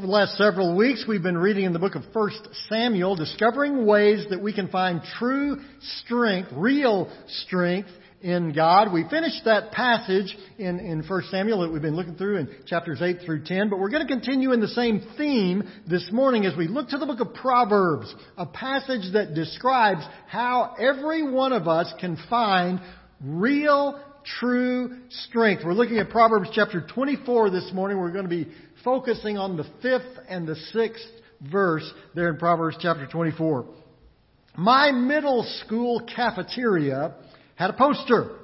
Over the last several weeks, we've been reading in the book of 1 Samuel, discovering ways that we can find true strength, real strength in God. We finished that passage in, in 1 Samuel that we've been looking through in chapters 8 through 10, but we're going to continue in the same theme this morning as we look to the book of Proverbs, a passage that describes how every one of us can find real true strength. We're looking at Proverbs chapter 24 this morning. We're going to be focusing on the fifth and the sixth verse there in Proverbs chapter 24. My middle school cafeteria had a poster.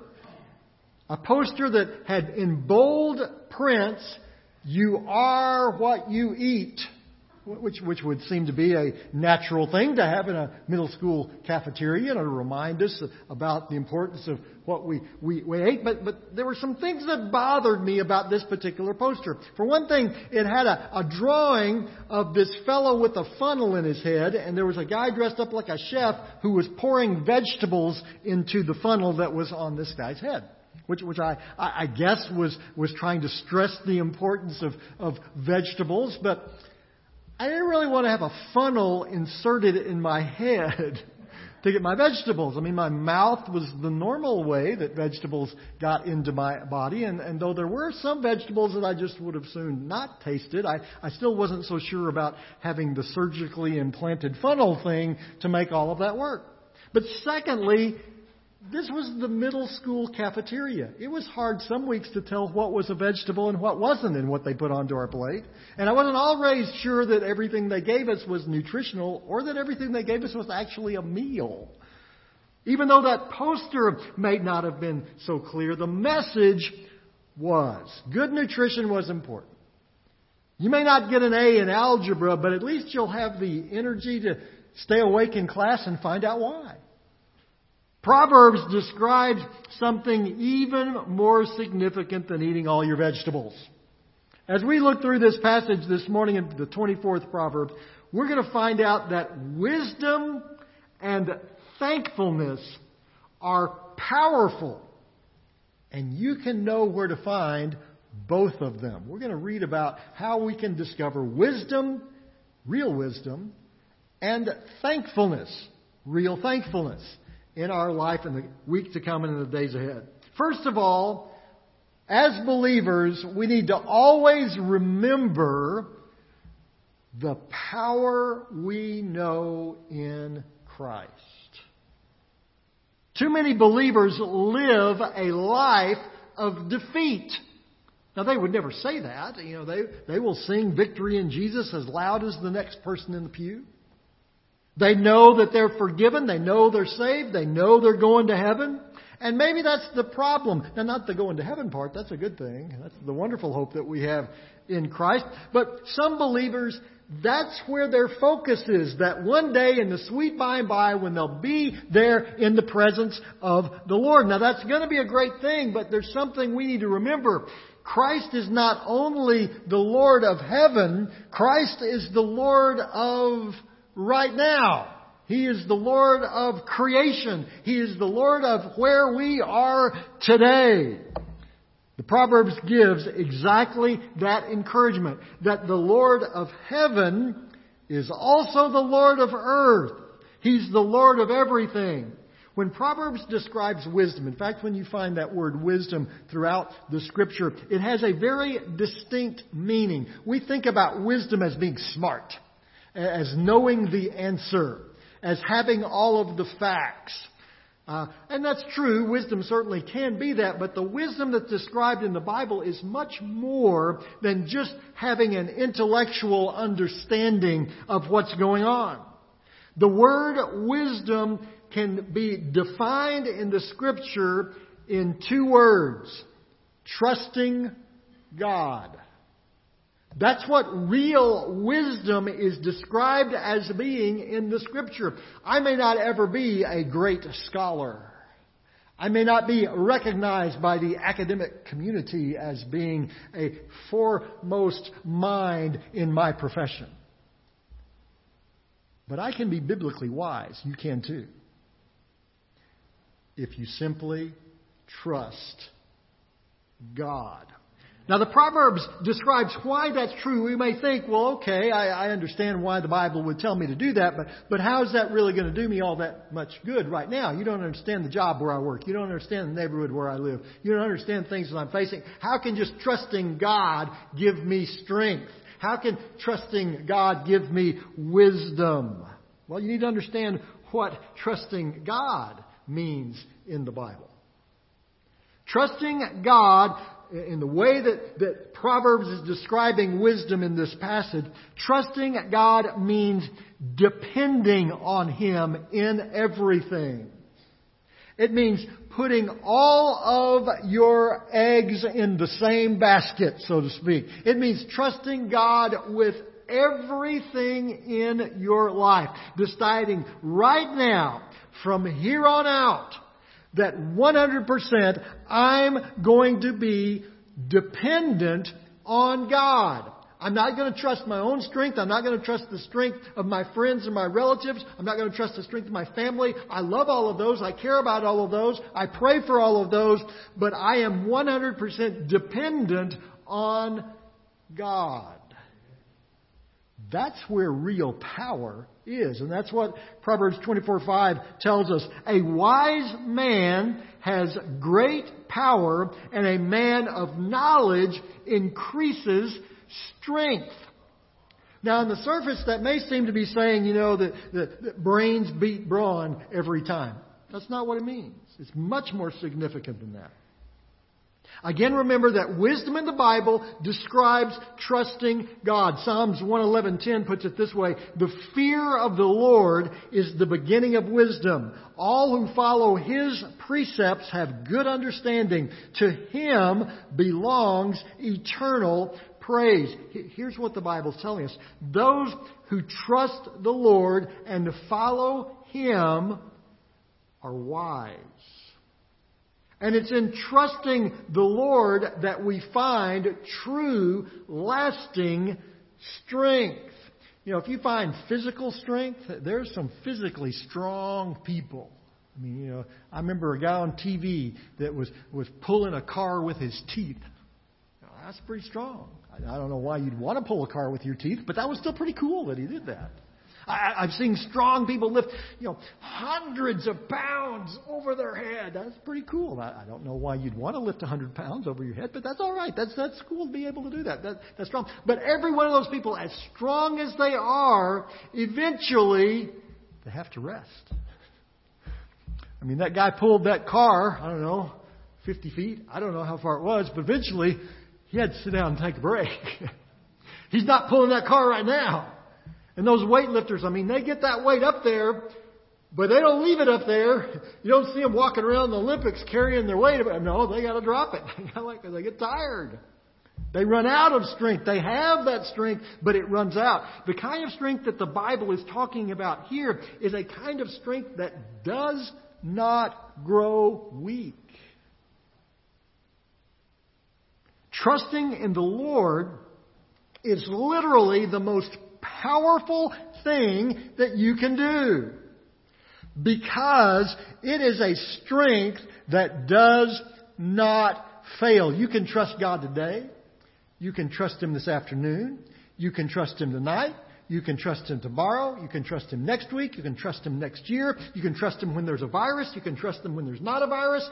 A poster that had in bold prints, you are what you eat which, which would seem to be a natural thing to have in a middle school cafeteria to remind us about the importance of what we, we, we ate. But, but there were some things that bothered me about this particular poster. For one thing, it had a, a drawing of this fellow with a funnel in his head, and there was a guy dressed up like a chef who was pouring vegetables into the funnel that was on this guy's head which, which I, I guess was, was trying to stress the importance of, of vegetables, but I didn't really want to have a funnel inserted in my head to get my vegetables. I mean, my mouth was the normal way that vegetables got into my body, and, and though there were some vegetables that I just would have soon not tasted, I, I still wasn't so sure about having the surgically implanted funnel thing to make all of that work. But secondly, this was the middle school cafeteria. It was hard some weeks to tell what was a vegetable and what wasn't in what they put onto our plate. And I wasn't always sure that everything they gave us was nutritional or that everything they gave us was actually a meal. Even though that poster may not have been so clear, the message was good nutrition was important. You may not get an A in algebra, but at least you'll have the energy to stay awake in class and find out why. Proverbs describes something even more significant than eating all your vegetables. As we look through this passage this morning in the 24th Proverb, we're going to find out that wisdom and thankfulness are powerful. And you can know where to find both of them. We're going to read about how we can discover wisdom, real wisdom, and thankfulness, real thankfulness in our life in the week to come and in the days ahead. First of all, as believers, we need to always remember the power we know in Christ. Too many believers live a life of defeat. Now they would never say that. You know, they, they will sing victory in Jesus as loud as the next person in the pew. They know that they're forgiven. They know they're saved. They know they're going to heaven. And maybe that's the problem. Now, not the going to heaven part. That's a good thing. That's the wonderful hope that we have in Christ. But some believers, that's where their focus is. That one day in the sweet by and by when they'll be there in the presence of the Lord. Now that's going to be a great thing, but there's something we need to remember. Christ is not only the Lord of heaven, Christ is the Lord of right now. He is the Lord of creation. He is the Lord of where we are today. The Proverbs gives exactly that encouragement that the Lord of heaven is also the Lord of earth. He's the Lord of everything. When Proverbs describes wisdom, in fact, when you find that word wisdom throughout the scripture, it has a very distinct meaning. We think about wisdom as being smart as knowing the answer, as having all of the facts. Uh, and that's true. Wisdom certainly can be that, but the wisdom that's described in the Bible is much more than just having an intellectual understanding of what's going on. The word wisdom can be defined in the scripture in two words. Trusting God. That's what real wisdom is described as being in the scripture. I may not ever be a great scholar. I may not be recognized by the academic community as being a foremost mind in my profession. But I can be biblically wise. You can too. If you simply trust God. Now the Proverbs describes why that's true. We may think, well, okay, I, I understand why the Bible would tell me to do that, but, but how is that really going to do me all that much good right now? You don't understand the job where I work. You don't understand the neighborhood where I live. You don't understand things that I'm facing. How can just trusting God give me strength? How can trusting God give me wisdom? Well, you need to understand what trusting God means in the Bible. Trusting God in the way that, that Proverbs is describing wisdom in this passage, trusting God means depending on Him in everything. It means putting all of your eggs in the same basket, so to speak. It means trusting God with everything in your life. Deciding right now, from here on out, that 100% I'm going to be dependent on God. I'm not going to trust my own strength. I'm not going to trust the strength of my friends and my relatives. I'm not going to trust the strength of my family. I love all of those. I care about all of those. I pray for all of those. But I am 100% dependent on God. That's where real power is. And that's what Proverbs 24:5 tells us. A wise man has great power, and a man of knowledge increases strength. Now, on the surface, that may seem to be saying, you know, that, that, that brains beat brawn every time. That's not what it means. It's much more significant than that. Again, remember that wisdom in the Bible describes trusting God. Psalms 111:10 puts it this way: "The fear of the Lord is the beginning of wisdom. All who follow His precepts have good understanding. To Him belongs eternal praise." Here's what the Bible's telling us: those who trust the Lord and follow Him are wise. And it's in trusting the Lord that we find true, lasting strength. You know, if you find physical strength, there's some physically strong people. I mean, you know, I remember a guy on TV that was, was pulling a car with his teeth. That's pretty strong. I don't know why you'd want to pull a car with your teeth, but that was still pretty cool that he did that. I, I've seen strong people lift, you know, hundreds of pounds over their head. That's pretty cool. I, I don't know why you'd want to lift a hundred pounds over your head, but that's all right. That's that's cool to be able to do that. that. That's strong. But every one of those people, as strong as they are, eventually they have to rest. I mean, that guy pulled that car. I don't know, 50 feet. I don't know how far it was, but eventually he had to sit down and take a break. He's not pulling that car right now. And those weightlifters, I mean, they get that weight up there, but they don't leave it up there. You don't see them walking around the Olympics carrying their weight. No, they got to drop it. They get tired. They run out of strength. They have that strength, but it runs out. The kind of strength that the Bible is talking about here is a kind of strength that does not grow weak. Trusting in the Lord is literally the most powerful thing that you can do. Because it is a strength that does not fail. You can trust God today. You can trust Him this afternoon. You can trust Him tonight. You can trust Him tomorrow. You can trust Him next week. You can trust Him next year. You can trust Him when there's a virus. You can trust Him when there's not a virus.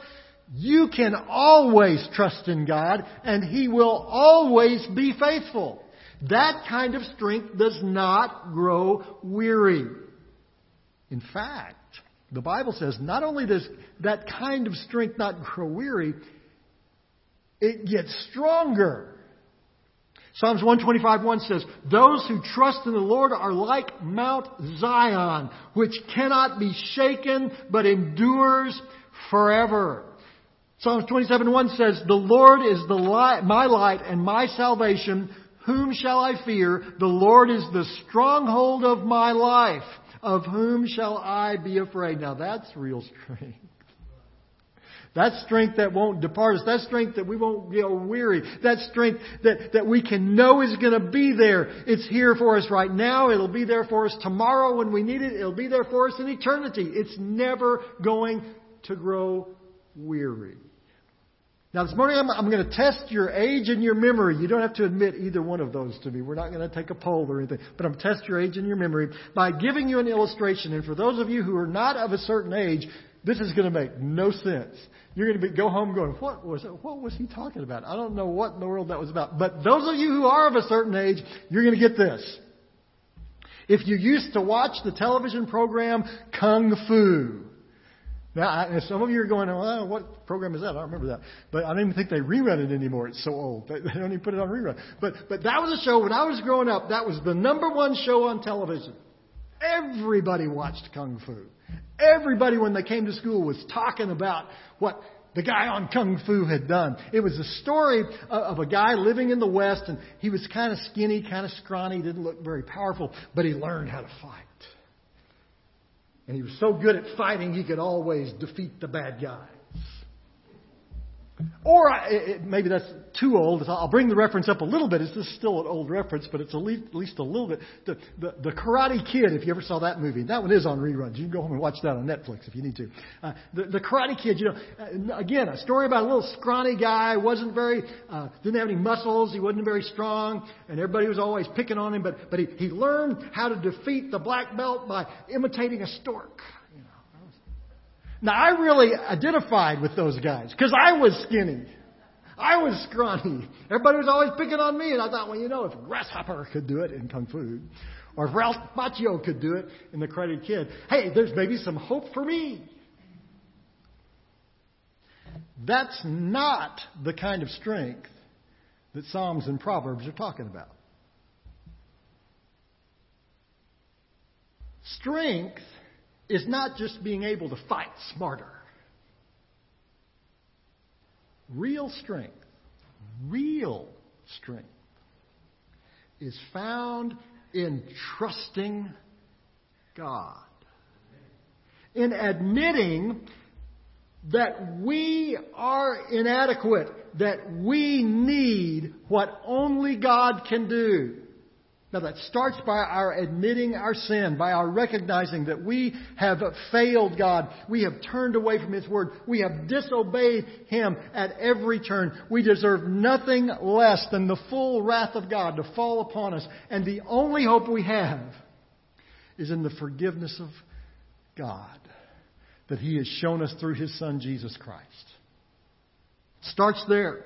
You can always trust in God, and He will always be faithful. That kind of strength does not grow weary. In fact, the Bible says not only does that kind of strength not grow weary, it gets stronger. Psalms 125:1 says, "Those who trust in the Lord are like Mount Zion, which cannot be shaken but endures forever." Psalms 27:1 says, "The Lord is the light, my light and my salvation; whom shall I fear? The Lord is the stronghold of my life. Of whom shall I be afraid? Now that's real strength. That strength that won't depart us. That strength that we won't get weary. That strength that, that we can know is going to be there. It's here for us right now. It'll be there for us tomorrow when we need it. It'll be there for us in eternity. It's never going to grow weary. Now, this morning I'm, I'm, going to test your age and your memory. You don't have to admit either one of those to me. We're not going to take a poll or anything. But I'm test your age and your memory by giving you an illustration. And for those of you who are not of a certain age, this is going to make no sense. You're going to be, go home going, what was, what was he talking about? I don't know what in the world that was about. But those of you who are of a certain age, you're going to get this. If you used to watch the television program Kung Fu, now, some of you are going, well, what program is that? I don't remember that. But I don't even think they rerun it anymore. It's so old. They, they don't even put it on rerun. But, but that was a show when I was growing up. That was the number one show on television. Everybody watched Kung Fu. Everybody, when they came to school, was talking about what the guy on Kung Fu had done. It was a story of a guy living in the West, and he was kind of skinny, kind of scrawny, didn't look very powerful, but he learned how to fight. And he was so good at fighting, he could always defeat the bad guys. Or it, maybe that's too old. I'll bring the reference up a little bit. It's still an old reference, but it's at least, at least a little bit. The, the, the, Karate Kid, if you ever saw that movie, that one is on reruns. You can go home and watch that on Netflix if you need to. Uh, the, the Karate Kid, you know, uh, again, a story about a little scrawny guy, wasn't very, uh, didn't have any muscles, he wasn't very strong, and everybody was always picking on him, but, but he, he learned how to defeat the black belt by imitating a stork. Now, I really identified with those guys because I was skinny. I was scrawny. Everybody was always picking on me, and I thought, well, you know, if Grasshopper could do it in Kung Fu, or if Ralph Macchio could do it in The Karate Kid, hey, there's maybe some hope for me. That's not the kind of strength that Psalms and Proverbs are talking about. Strength is not just being able to fight smarter. Real strength, real strength, is found in trusting God. In admitting that we are inadequate, that we need what only God can do. Now that starts by our admitting our sin, by our recognizing that we have failed God. We have turned away from His Word. We have disobeyed Him at every turn. We deserve nothing less than the full wrath of God to fall upon us. And the only hope we have is in the forgiveness of God that He has shown us through His Son, Jesus Christ. Starts there.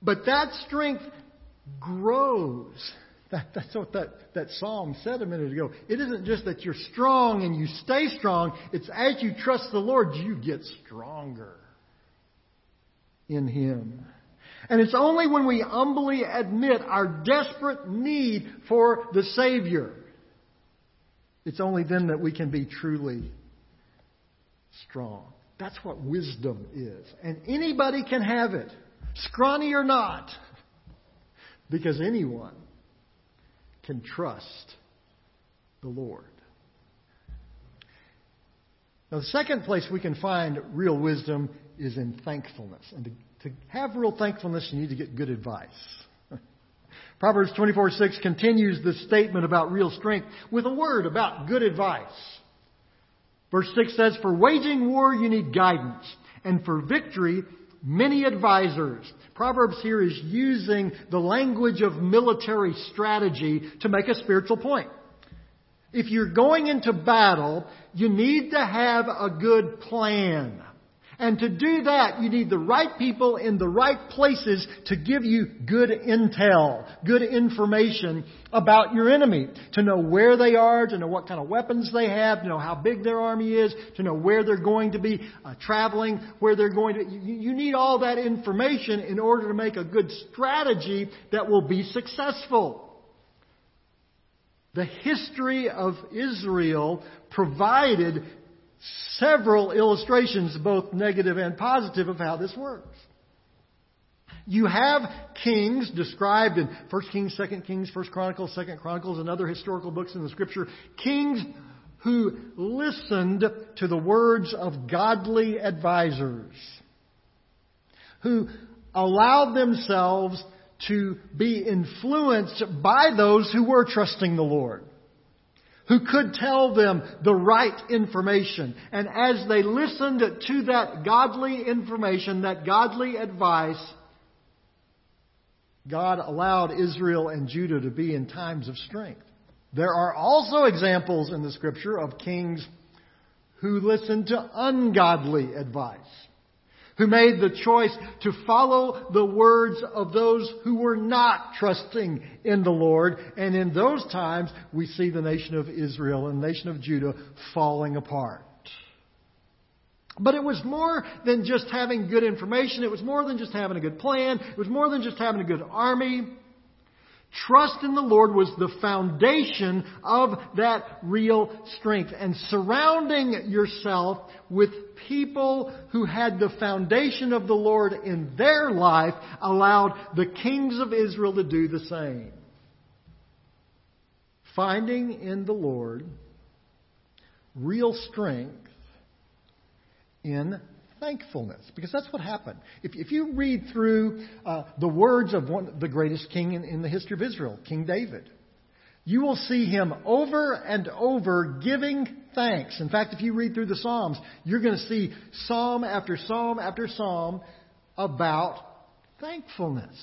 But that strength grows. That, that's what that, that psalm said a minute ago. It isn't just that you're strong and you stay strong. It's as you trust the Lord, you get stronger in Him. And it's only when we humbly admit our desperate need for the Savior, it's only then that we can be truly strong. That's what wisdom is. And anybody can have it, scrawny or not. Because anyone can trust the Lord. Now, the second place we can find real wisdom is in thankfulness. And to, to have real thankfulness, you need to get good advice. Proverbs 24 6 continues this statement about real strength with a word about good advice. Verse 6 says, For waging war, you need guidance, and for victory, many advisors. Proverbs here is using the language of military strategy to make a spiritual point. If you're going into battle, you need to have a good plan. And to do that, you need the right people in the right places to give you good intel, good information about your enemy. To know where they are, to know what kind of weapons they have, to know how big their army is, to know where they're going to be uh, traveling, where they're going to. You, you need all that information in order to make a good strategy that will be successful. The history of Israel provided several illustrations, both negative and positive, of how this works. You have kings described in 1 Kings, 2 Kings, 1 Chronicles, 2 Chronicles, and other historical books in the Scripture. Kings who listened to the words of godly advisors, who allowed themselves to be influenced by those who were trusting the Lord who could tell them the right information. And as they listened to that godly information, that godly advice, God allowed Israel and Judah to be in times of strength. There are also examples in the scripture of kings who listened to ungodly advice who made the choice to follow the words of those who were not trusting in the Lord. And in those times, we see the nation of Israel and the nation of Judah falling apart. But it was more than just having good information. It was more than just having a good plan. It was more than just having a good army. Trust in the Lord was the foundation of that real strength. And surrounding yourself with people who had the foundation of the Lord in their life allowed the kings of Israel to do the same. Finding in the Lord real strength in thankfulness. Because that's what happened. If, if you read through uh, the words of one, the greatest king in, in the history of Israel, King David, you will see him over and over giving thanks. In fact, if you read through the Psalms, you're going to see psalm after psalm after psalm about thankfulness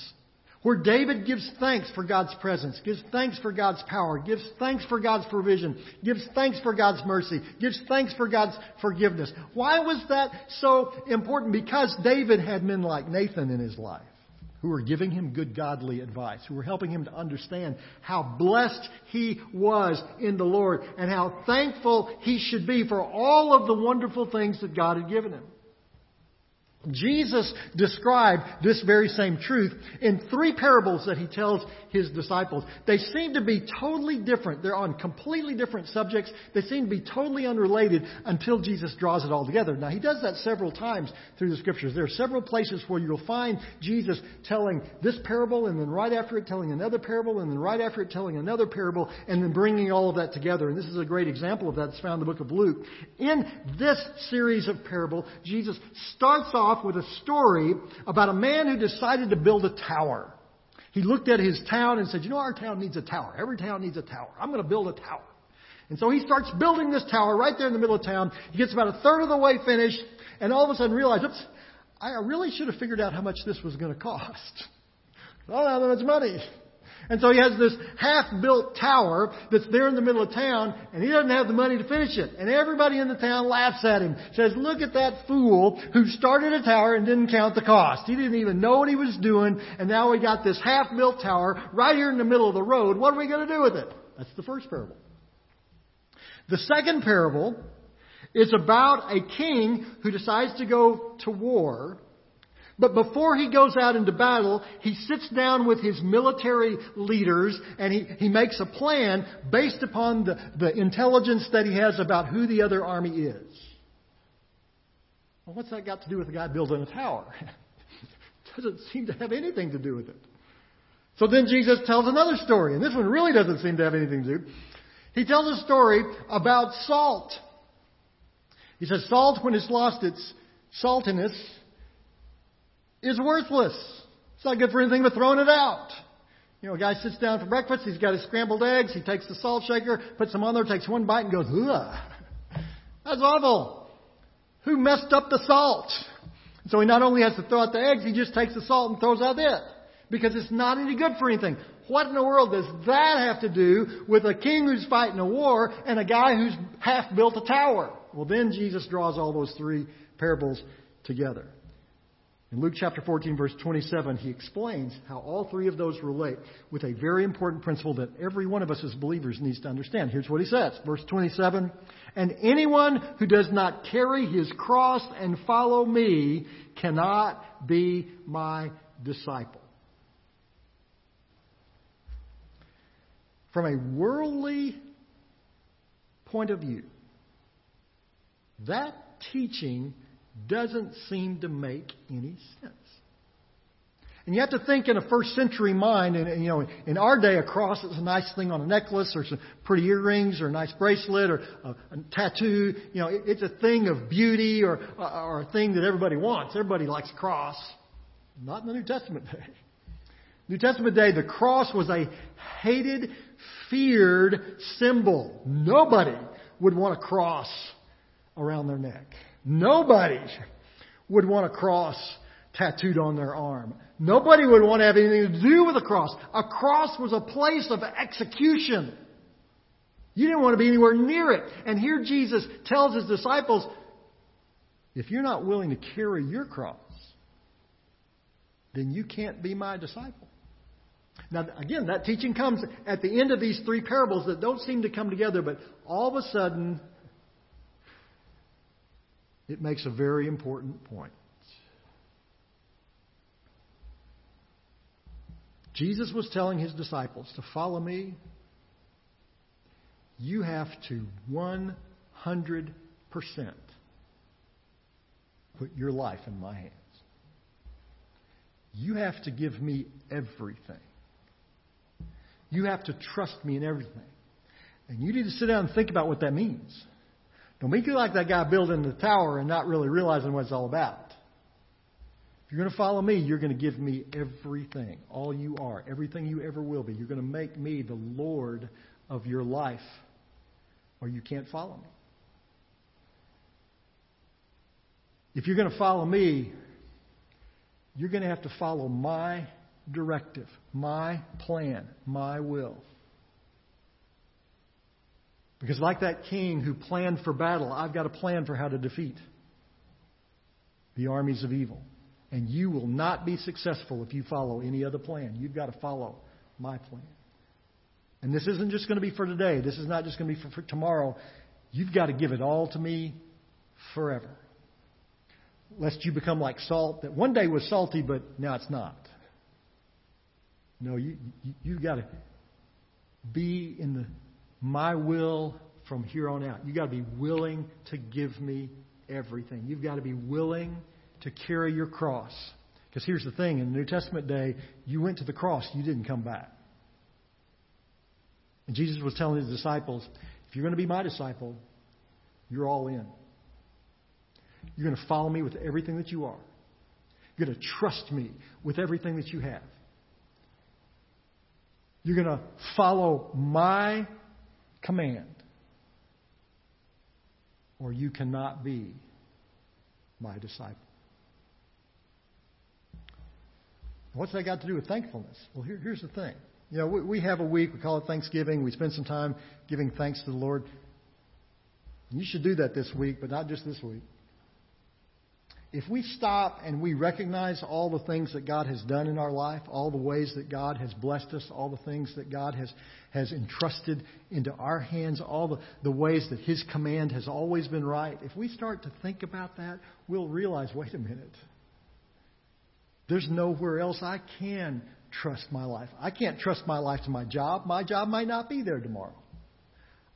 where David gives thanks for God's presence, gives thanks for God's power, gives thanks for God's provision, gives thanks for God's mercy, gives thanks for God's forgiveness. Why was that so important? Because David had men like Nathan in his life who were giving him good godly advice, who were helping him to understand how blessed he was in the Lord and how thankful he should be for all of the wonderful things that God had given him. Jesus described this very same truth in three parables that he tells his disciples. They seem to be totally different. They're on completely different subjects. They seem to be totally unrelated until Jesus draws it all together. Now, he does that several times through the scriptures. There are several places where you'll find Jesus telling this parable and then right after it telling another parable and then right after it telling another parable and then bringing all of that together. And this is a great example of that. It's found in the book of Luke. In this series of parable, Jesus starts off off with a story about a man who decided to build a tower. He looked at his town and said, You know, our town needs a tower. Every town needs a tower. I'm going to build a tower. And so he starts building this tower right there in the middle of town. He gets about a third of the way finished, and all of a sudden realizes, Oops, I really should have figured out how much this was going to cost. Well, not that much money. And so he has this half-built tower that's there in the middle of town, and he doesn't have the money to finish it. And everybody in the town laughs at him, says, look at that fool who started a tower and didn't count the cost. He didn't even know what he was doing, and now we got this half-built tower right here in the middle of the road. What are we going to do with it? That's the first parable. The second parable is about a king who decides to go to war but before he goes out into battle, he sits down with his military leaders and he, he makes a plan based upon the, the intelligence that he has about who the other army is. Well, what's that got to do with the guy building a tower? Doesn't seem to have anything to do with it. So then Jesus tells another story, and this one really doesn't seem to have anything to do. He tells a story about salt. He says, Salt, when it's lost its saltiness, is worthless. It's not good for anything but throwing it out. You know, a guy sits down for breakfast, he's got his scrambled eggs, he takes the salt shaker, puts them on there, takes one bite and goes, ugh. That's awful. Who messed up the salt? So he not only has to throw out the eggs, he just takes the salt and throws out it. Because it's not any good for anything. What in the world does that have to do with a king who's fighting a war and a guy who's half built a tower? Well, then Jesus draws all those three parables together. In Luke chapter 14, verse 27, he explains how all three of those relate with a very important principle that every one of us as believers needs to understand. Here's what he says. Verse 27, And anyone who does not carry his cross and follow me cannot be my disciple. From a worldly point of view, that teaching doesn't seem to make any sense. And you have to think in a first century mind, and you know, in our day, a cross is a nice thing on a necklace, or some pretty earrings, or a nice bracelet, or a, a tattoo. You know, it's a thing of beauty, or or a thing that everybody wants. Everybody likes a cross. Not in the New Testament day. New Testament day, the cross was a hated, feared symbol. Nobody would want a cross around their neck. Nobody would want a cross tattooed on their arm. Nobody would want to have anything to do with a cross. A cross was a place of execution. You didn't want to be anywhere near it. And here Jesus tells his disciples, if you're not willing to carry your cross, then you can't be my disciple. Now, again, that teaching comes at the end of these three parables that don't seem to come together, but all of a sudden, it makes a very important point. Jesus was telling his disciples to follow me. You have to 100% put your life in my hands. You have to give me everything. You have to trust me in everything. And you need to sit down and think about what that means. Don't you like that guy building the tower and not really realizing what it's all about. If you're going to follow me, you're going to give me everything, all you are, everything you ever will be. You're going to make me the Lord of your life, or you can't follow me. If you're going to follow me, you're going to have to follow my directive, my plan, my will. Because, like that king who planned for battle, I've got a plan for how to defeat the armies of evil. And you will not be successful if you follow any other plan. You've got to follow my plan. And this isn't just going to be for today. This is not just going to be for, for tomorrow. You've got to give it all to me forever. Lest you become like salt that one day was salty, but now it's not. No, you, you, you've got to be in the my will from here on out. You've got to be willing to give me everything. You've got to be willing to carry your cross. Because here's the thing in the New Testament day, you went to the cross, you didn't come back. And Jesus was telling his disciples, if you're going to be my disciple, you're all in. You're going to follow me with everything that you are. You're going to trust me with everything that you have. You're going to follow my command, or you cannot be my disciple. What's that got to do with thankfulness? Well, here, here's the thing. You know, we, we have a week, we call it Thanksgiving. We spend some time giving thanks to the Lord. You should do that this week, but not just this week if we stop and we recognize all the things that God has done in our life, all the ways that God has blessed us, all the things that God has, has entrusted into our hands, all the, the ways that His command has always been right, if we start to think about that, we'll realize wait a minute. There's nowhere else I can trust my life. I can't trust my life to my job. My job might not be there tomorrow.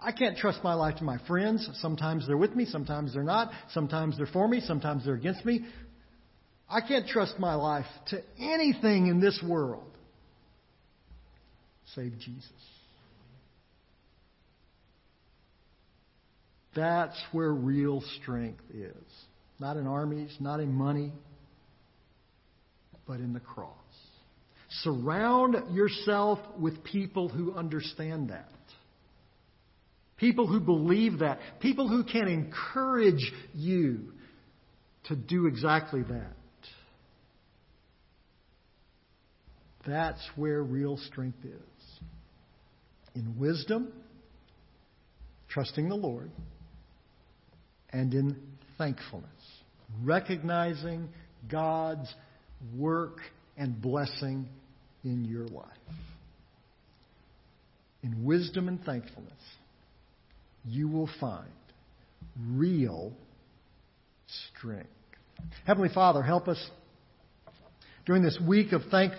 I can't trust my life to my friends. Sometimes they're with me, sometimes they're not. Sometimes they're for me, sometimes they're against me. I can't trust my life to anything in this world save Jesus. That's where real strength is. Not in armies, not in money, but in the cross. Surround yourself with people who understand that. People who believe that. People who can encourage you to do exactly that. That's where real strength is. In wisdom, trusting the Lord, and in thankfulness, recognizing God's work and blessing in your life. In wisdom and thankfulness, you will find real strength. Heavenly Father, help us during this week of thank,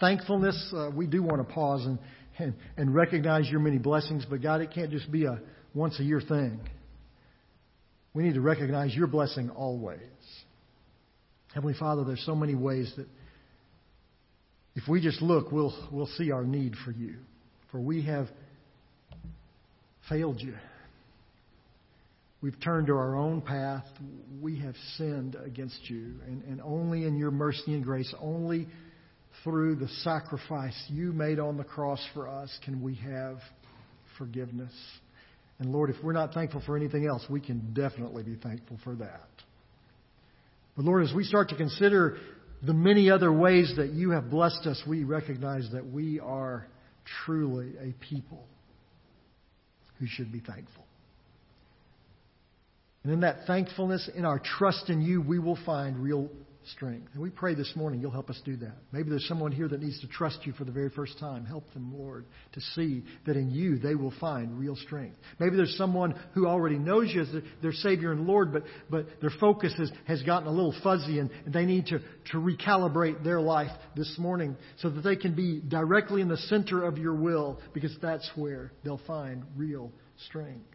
thankfulness. Uh, we do want to pause and, and, and recognize your many blessings, but God, it can't just be a once a year thing. We need to recognize your blessing always. Heavenly Father, there's so many ways that if we just look, we'll, we'll see our need for you. For we have failed you. We've turned to our own path. We have sinned against you. And, and only in your mercy and grace, only through the sacrifice you made on the cross for us, can we have forgiveness. And Lord, if we're not thankful for anything else, we can definitely be thankful for that. But Lord, as we start to consider the many other ways that you have blessed us, we recognize that we are truly a people who should be thankful. And in that thankfulness, in our trust in you, we will find real strength. And we pray this morning you'll help us do that. Maybe there's someone here that needs to trust you for the very first time. Help them, Lord, to see that in you they will find real strength. Maybe there's someone who already knows you as their Savior and Lord, but, but their focus has, has gotten a little fuzzy and they need to, to recalibrate their life this morning so that they can be directly in the center of your will because that's where they'll find real strength.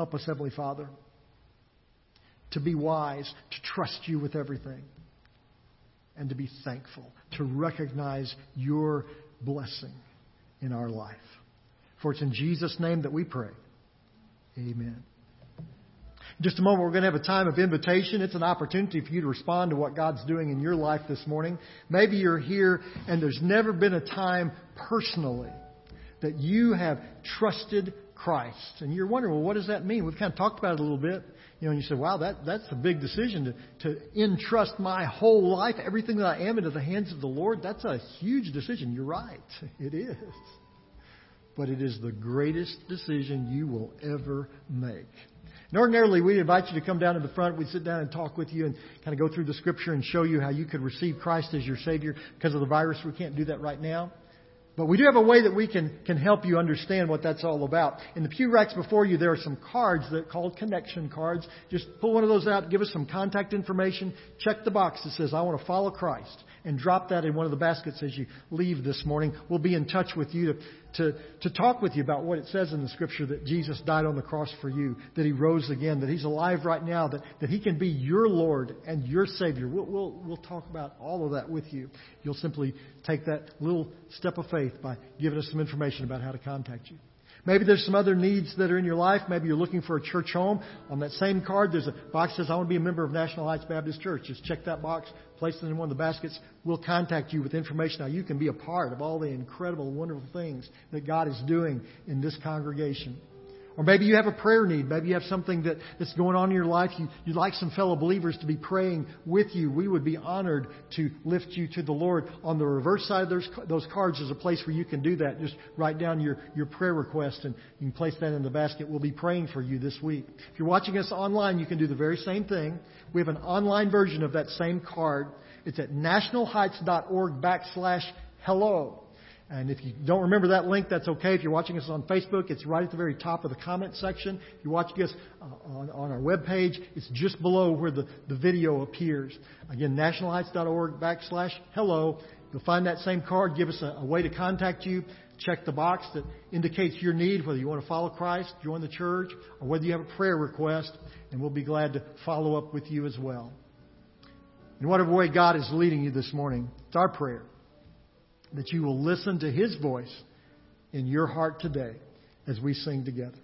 Help us, Heavenly Father to be wise, to trust you with everything, and to be thankful, to recognize your blessing in our life. For it's in Jesus' name that we pray. Amen. In just a moment, we're going to have a time of invitation. It's an opportunity for you to respond to what God's doing in your life this morning. Maybe you're here and there's never been a time personally that you have trusted Christ. And you're wondering, well, what does that mean? We've kind of talked about it a little bit. You know, and you say, wow, that, that's a big decision to, to entrust my whole life, everything that I am, into the hands of the Lord. That's a huge decision. You're right. It is. But it is the greatest decision you will ever make. And ordinarily, we'd invite you to come down to the front. We'd sit down and talk with you and kind of go through the scripture and show you how you could receive Christ as your Savior. Because of the virus, we can't do that right now. But we do have a way that we can, can help you understand what that's all about. In the pew racks before you, there are some cards that called connection cards. Just pull one of those out, give us some contact information, check the box that says, I want to follow Christ and drop that in one of the baskets as you leave this morning. We'll be in touch with you to, to, to talk with you about what it says in the scripture that Jesus died on the cross for you, that he rose again, that he's alive right now, that, that he can be your Lord and your Savior. We'll, we'll, we'll talk about all of that with you. You'll simply take that little step of faith by giving us some information about how to contact you. Maybe there's some other needs that are in your life. Maybe you're looking for a church home. On that same card, there's a box that says, I want to be a member of National Heights Baptist Church. Just check that box, place it in one of the baskets. We'll contact you with information how you can be a part of all the incredible, wonderful things that God is doing in this congregation. Or maybe you have a prayer need. Maybe you have something that, that's going on in your life. You, you'd like some fellow believers to be praying with you. We would be honored to lift you to the Lord. On the reverse side of those, those cards is a place where you can do that. Just write down your, your prayer request and you can place that in the basket. We'll be praying for you this week. If you're watching us online, you can do the very same thing. We have an online version of that same card. It's at nationalheights.org backslash hello. And if you don't remember that link, that's okay. If you're watching us on Facebook, it's right at the very top of the comment section. If you're watching us uh, on, on our webpage, it's just below where the, the video appears. Again, nationalheights.org backslash hello. You'll find that same card. Give us a, a way to contact you. Check the box that indicates your need, whether you want to follow Christ, join the church, or whether you have a prayer request, and we'll be glad to follow up with you as well. In whatever way God is leading you this morning, it's our prayer that you will listen to His voice in your heart today as we sing together.